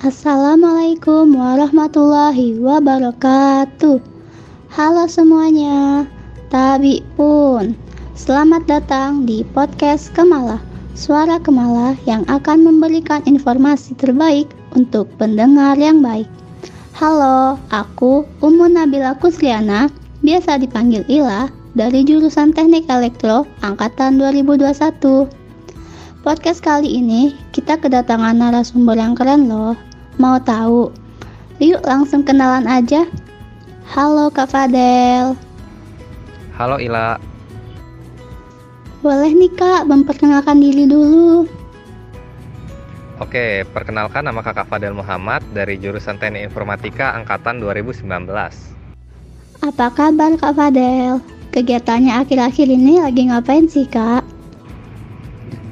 Assalamualaikum warahmatullahi wabarakatuh. Halo semuanya, Tabi pun. Selamat datang di podcast Kemala, suara Kemala yang akan memberikan informasi terbaik untuk pendengar yang baik. Halo, aku Umun Nabila Kusliana, biasa dipanggil Ila, dari jurusan Teknik Elektro angkatan 2021. Podcast kali ini kita kedatangan narasumber yang keren loh. Mau tahu? Yuk langsung kenalan aja. Halo Kak Fadel. Halo Ila. Boleh nih Kak memperkenalkan diri dulu. Oke, perkenalkan nama Kakak Fadel Muhammad dari jurusan Teknik Informatika angkatan 2019. Apa kabar Kak Fadel? Kegiatannya akhir-akhir ini lagi ngapain sih Kak?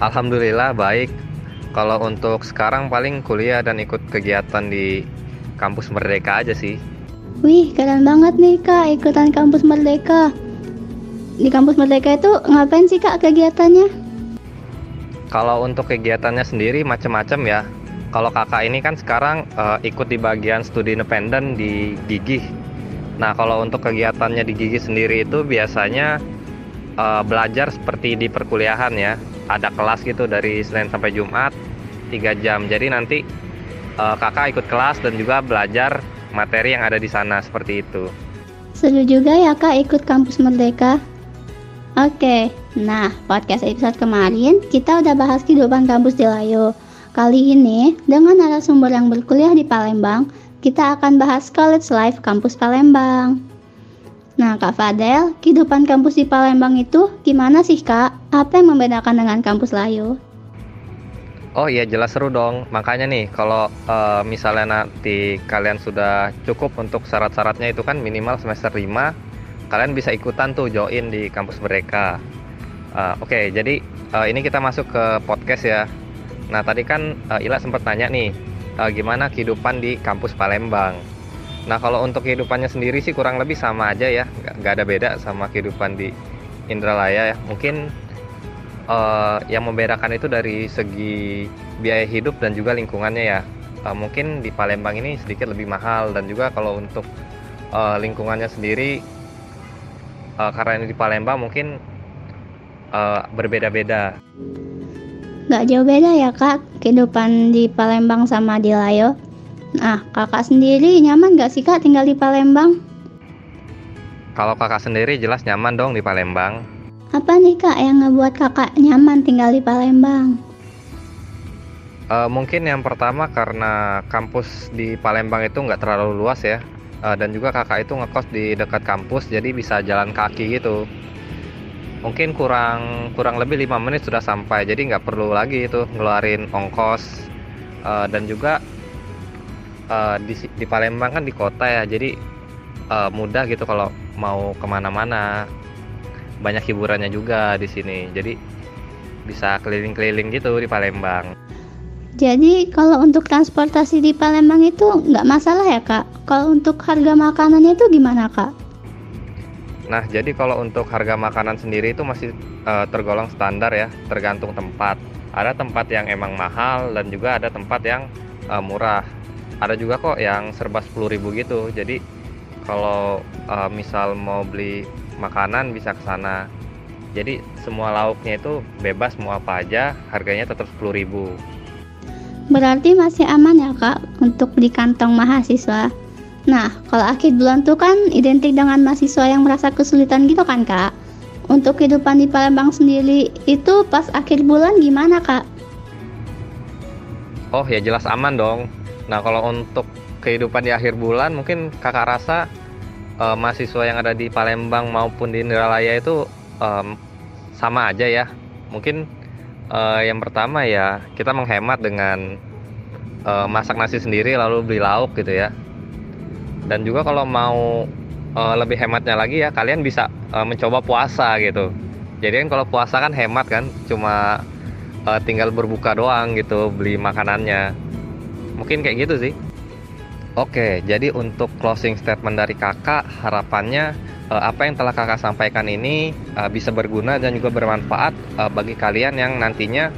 Alhamdulillah baik. Kalau untuk sekarang paling kuliah dan ikut kegiatan di kampus Merdeka aja sih. Wih, keren banget nih Kak ikutan kampus Merdeka. Di kampus Merdeka itu ngapain sih Kak kegiatannya? Kalau untuk kegiatannya sendiri macam-macam ya. Kalau kakak ini kan sekarang uh, ikut di bagian studi independen di Gigi. Nah, kalau untuk kegiatannya di Gigi sendiri itu biasanya uh, belajar seperti di perkuliahan ya ada kelas gitu dari Senin sampai Jumat 3 jam jadi nanti uh, kakak ikut kelas dan juga belajar materi yang ada di sana seperti itu seru juga ya kak ikut kampus Merdeka Oke, nah podcast episode kemarin kita udah bahas kehidupan kampus di Layo. Kali ini dengan narasumber yang berkuliah di Palembang, kita akan bahas college life kampus Palembang. Nah, Kak Fadel, kehidupan kampus di Palembang itu gimana sih, Kak? Apa yang membedakan dengan kampus Layu? Oh iya, jelas seru dong. Makanya nih, kalau uh, misalnya nanti kalian sudah cukup untuk syarat-syaratnya itu kan minimal semester 5, kalian bisa ikutan tuh join di kampus mereka. Uh, Oke, okay, jadi uh, ini kita masuk ke podcast ya. Nah, tadi kan uh, Ila sempat tanya nih, uh, gimana kehidupan di kampus Palembang. Nah kalau untuk kehidupannya sendiri sih kurang lebih sama aja ya, nggak, ada beda sama kehidupan di Indralaya ya. Mungkin uh, yang membedakan itu dari segi biaya hidup dan juga lingkungannya ya. Uh, mungkin di Palembang ini sedikit lebih mahal dan juga kalau untuk uh, lingkungannya sendiri uh, karena ini di Palembang mungkin uh, berbeda-beda. Gak jauh beda ya kak kehidupan di Palembang sama di Layo. Nah, kakak sendiri nyaman gak sih kak tinggal di Palembang? Kalau kakak sendiri jelas nyaman dong di Palembang. Apa nih kak yang ngebuat kakak nyaman tinggal di Palembang? Uh, mungkin yang pertama karena kampus di Palembang itu nggak terlalu luas ya. Uh, dan juga kakak itu ngekos di dekat kampus jadi bisa jalan kaki gitu. Mungkin kurang kurang lebih lima menit sudah sampai jadi nggak perlu lagi itu ngeluarin ongkos uh, dan juga uh, di, di Palembang kan di kota ya jadi uh, mudah gitu kalau mau ke mana-mana. Banyak hiburannya juga di sini jadi bisa keliling-keliling gitu di Palembang. Jadi kalau untuk transportasi di Palembang itu nggak masalah ya kak? Kalau untuk harga makanannya itu gimana kak? Nah, jadi kalau untuk harga makanan sendiri itu masih uh, tergolong standar ya, tergantung tempat. Ada tempat yang emang mahal dan juga ada tempat yang uh, murah ada juga kok yang serba 10.000 gitu. Jadi kalau uh, misal mau beli makanan bisa ke sana. Jadi semua lauknya itu bebas mau apa aja harganya tetap 10.000 berarti masih aman ya kak untuk di kantong mahasiswa. Nah kalau akhir bulan tuh kan identik dengan mahasiswa yang merasa kesulitan gitu kan kak? Untuk kehidupan di Palembang sendiri itu pas akhir bulan gimana kak? Oh ya jelas aman dong Nah kalau untuk kehidupan di akhir bulan mungkin kakak rasa uh, mahasiswa yang ada di Palembang maupun di Indralaya itu um, sama aja ya. Mungkin uh, yang pertama ya kita menghemat dengan uh, masak nasi sendiri lalu beli lauk gitu ya. Dan juga kalau mau uh, lebih hematnya lagi ya kalian bisa uh, mencoba puasa gitu. Jadi kan kalau puasa kan hemat kan, cuma tinggal berbuka doang gitu beli makanannya mungkin kayak gitu sih Oke, jadi untuk closing statement dari kakak, harapannya uh, apa yang telah kakak sampaikan ini uh, bisa berguna dan juga bermanfaat uh, bagi kalian yang nantinya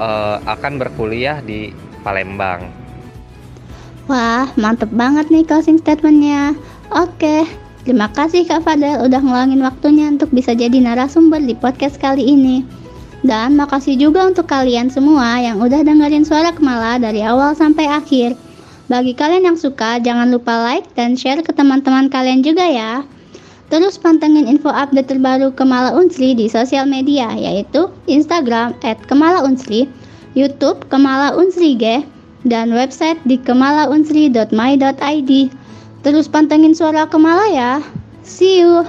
uh, akan berkuliah di Palembang. Wah, mantep banget nih closing statementnya. Oke, terima kasih Kak Fadel udah ngeluangin waktunya untuk bisa jadi narasumber di podcast kali ini. Dan makasih juga untuk kalian semua yang udah dengerin suara Kemala dari awal sampai akhir. Bagi kalian yang suka, jangan lupa like dan share ke teman-teman kalian juga ya. Terus pantengin info update terbaru Kemala Unsri di sosial media, yaitu Instagram at Kemala Unsri, Youtube Kemala Unsri G, dan website di kemalaunsri.my.id. Terus pantengin suara Kemala ya. See you.